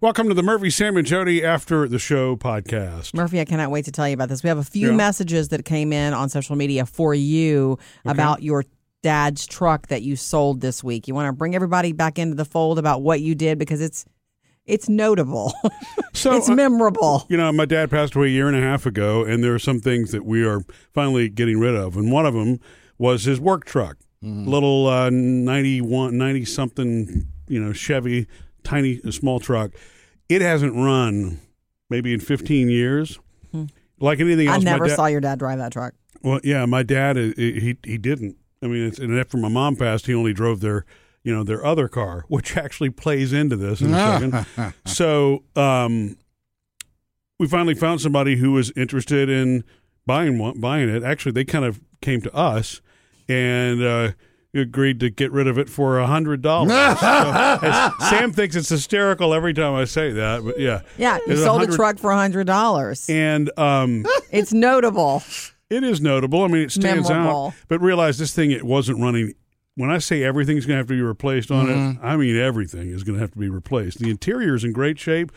Welcome to the Murphy, Sam, and Jody After the Show podcast. Murphy, I cannot wait to tell you about this. We have a few Yeah. messages that came in on social media for you about your dad's truck that you sold this week. You want to bring everybody back into the fold about what you did because it's it's notable. So, it's uh, memorable. you know, my dad passed away a year and a half ago, and there are some things that we are finally getting rid of. And one of them was his work truck, little uh, 91, 90 something, you know, Chevy, tiny, small truck. It hasn't run maybe in 15 years. Like anything I else, my never dad- saw your dad drive that truck. Well, yeah, my dad uh, he he didn't. I mean, it's, and after my mom passed, he only drove their you know their other car, which actually plays into this in a second. so um, we finally found somebody who was interested in buying one, buying it. Actually, they kind of came to us and. Uh, Agreed to get rid of it for a hundred dollars. So, Sam thinks it's hysterical every time I say that, but yeah, Yeah, you It's sold a truck for a hundred dollars. And um, It's notable. it is notable. I mean, it stands Memorable. out. But realize this thing, it wasn't running. When I say everything's going to have to be replaced on it, I mean everything is going to have to be replaced. The interior is in great shape.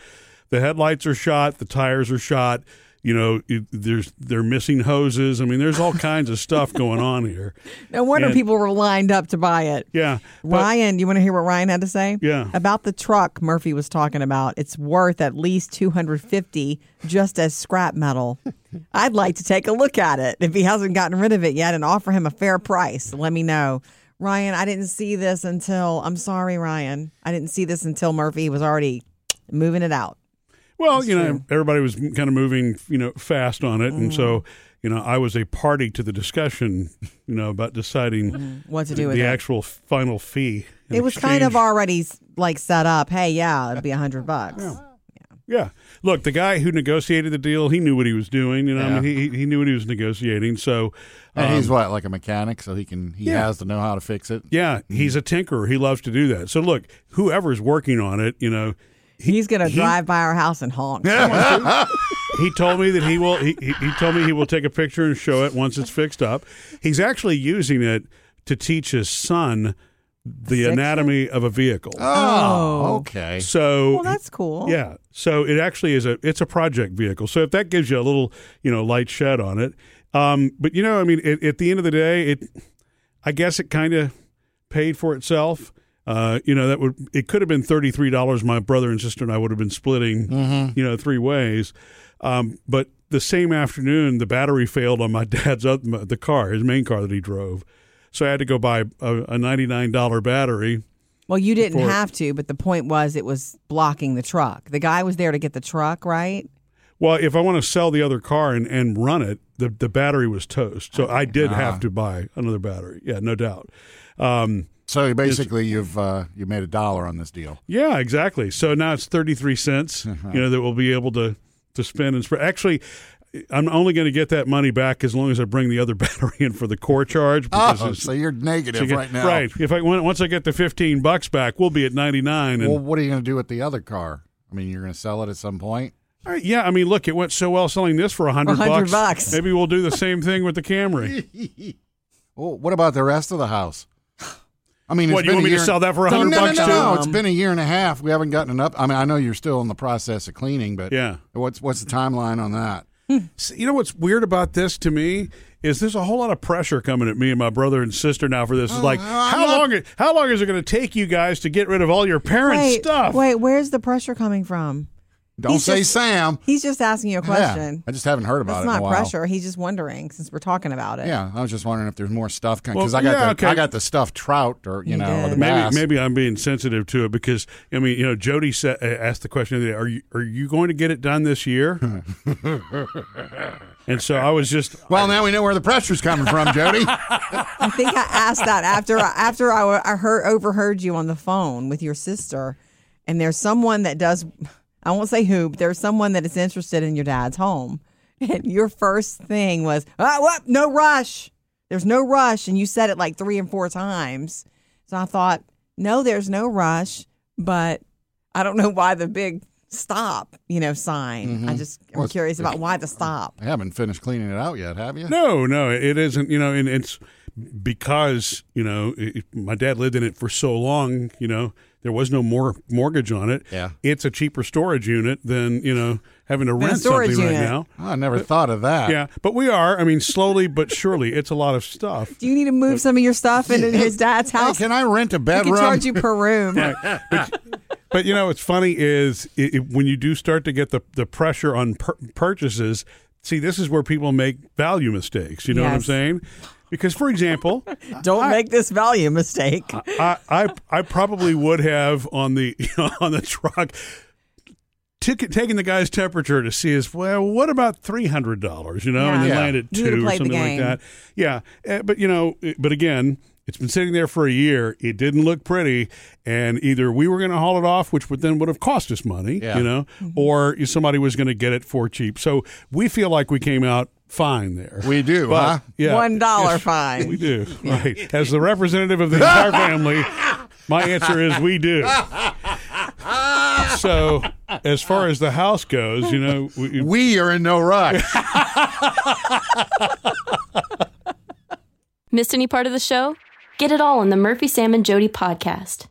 The headlights are shot. The tires are shot. You know, it, there's they're missing hoses. I mean, there's all kinds of stuff going on here. No wonder And- people were lined up to buy it. Yeah, but- Ryan, you want to hear what Ryan had to say? Yeah. About the truck Murphy was talking about. It's worth at least 250 just as scrap metal. I'd like to take a look at it if he hasn't gotten rid of it yet and offer him a fair price. Let me know. Ryan, I didn't see this until I'm sorry, Ryan. I didn't see this until Murphy was already moving it out. Well, you know, everybody was kind of moving, you know, fast on it, and so, mm. you know, I was a party to the discussion, you know, about deciding mm-hmm. What to the, do with the it. actual final fee. It was kind of already like set up. Hey, yeah, it'd be a hundred bucks. Yeah. Look, the guy who negotiated the deal, he knew what he was doing. You know, I mean, he he knew what he was negotiating. So, And he's um, what, like a mechanic, so he can he Yeah. has to know how to fix it. yeah, he's mm-hmm. a tinkerer. He loves to do that. So, look, whoever's working on it, you know, He's gonna he- drive by our house and honk. he told me that he will. He, he he told me he will take a picture and show it once it's fixed up. He's actually using it to teach his son the Section? anatomy of a vehicle. Oh, okay. So Well, that's cool. Yeah. So it actually is a it's a project vehicle. So if that gives you a little you know light shed on it, um, but you know I mean at, at the end of the day it I guess it kind of paid for itself. Uh, you know that would it could have been thirty three dollars. My brother and sister and I would have been splitting you know three ways. Um, but the same afternoon the battery failed on my dad's oth- the car his main car that he drove. So I had to go buy a, a ninety nine dollar battery. Well, you didn't For- have to, but the point was it was blocking the truck. The guy was there to get the truck, right? Well, if I want to sell the other car and, and run it, the, the battery was toast. So I did have to buy another battery. Yeah, no doubt. Um, So basically, you've uh, you made a dollar on this deal. yeah, exactly. So now it's 33 cents, you know, that we'll be able to, to spend and spread. Actually, I'm only going to get that money back as long as I bring the other battery in for the core charge. Oh, so you're negative to get- right now. Right. If I once I get the 15 bucks back, we'll be at 99. And Well, what are you going to do with the other car? I mean, you're going to sell it at some point. All right, yeah, I mean, look, it went so well selling this for 100 100 bucks. bucks. Maybe we'll do the same thing with the Camry. Well, what about the rest of the house? I mean, What, it's you been want a me to sell that for No, 100 no, bucks no, too? no, It's um, been a year and a half. We haven't gotten up. I mean, I know you're still in the process of cleaning, but Yeah. what's what's the timeline on that? Hmm. You know what's weird about this to me is there's a whole lot of pressure coming at me and my brother and sister now for this. It's oh, like how long how long is it going to take you guys to get rid of all your parents' wait, stuff? wait, where's the pressure coming from? Don't He's say just- Sam. He's just asking you a Yeah, question. I just haven't heard about That's it in not a while. pressure. He's just wondering since we're talking about it. Yeah, I was just wondering if there's more stuff coming. because Well, I got yeah, the okay. I got the stuffed trout or you You know or the Maybe bass. maybe I'm being sensitive to it because I mean you know Jody sa- uh, asked the question the other day, are you are you going to get it done this year? and so I was just Well, now we know where the pressure's coming from, Jody. I think I asked that after after I, I heard overheard you on the phone with your sister, and there's someone that does. I won't say who, but there's someone that is interested in your dad's home, and your first thing was, "Ah, what? No rush. There's no rush," and you said it like three and four times. So I thought, no, there's no rush, but I don't know why the big stop, you know, sign. I just I'm Well, curious about why the stop. I haven't finished cleaning it out yet, have you? No, no, it isn't. You know, and it's because you know it, my dad lived in it for so long. You know, there there was no more mortgage on it. Yeah. it's a cheaper storage unit than you know having to rent storage something unit. right now. Oh, I never thought of that. Yeah, but we are. I mean, slowly but surely, it's a lot of stuff. Do you need to move some of your stuff into his dad's Hey, house? can I rent a he bedroom? can charge you per room. But you know, what's funny is it, it- when you do start to get the the pressure on pur- purchases. See, this is where people make value mistakes. You know what I'm saying? Because, for example, Don't make this value mistake. I, I I probably would have on the on the truck tick taking the guy's temperature to see is well, what about three hundred dollars? You know, and then Yeah. Yeah. land at You would've two or something like that. Yeah, Uh, but you know, but again. It's been sitting there for a year. It didn't look pretty, and either we were going to haul it off, which would then would have cost us money, Yeah. you know, Mm-hmm. or somebody was going to get it for cheap. So we feel like we came out fine there. We do, But, huh? Yeah, One dollar Yes, fine. We do, right? As the representative of the entire family, my answer is we do. So, as far as the house goes, you know, we, We are in no rush. Missed any part of the show? Get it all on the Murphy, Sam, and Jody podcast.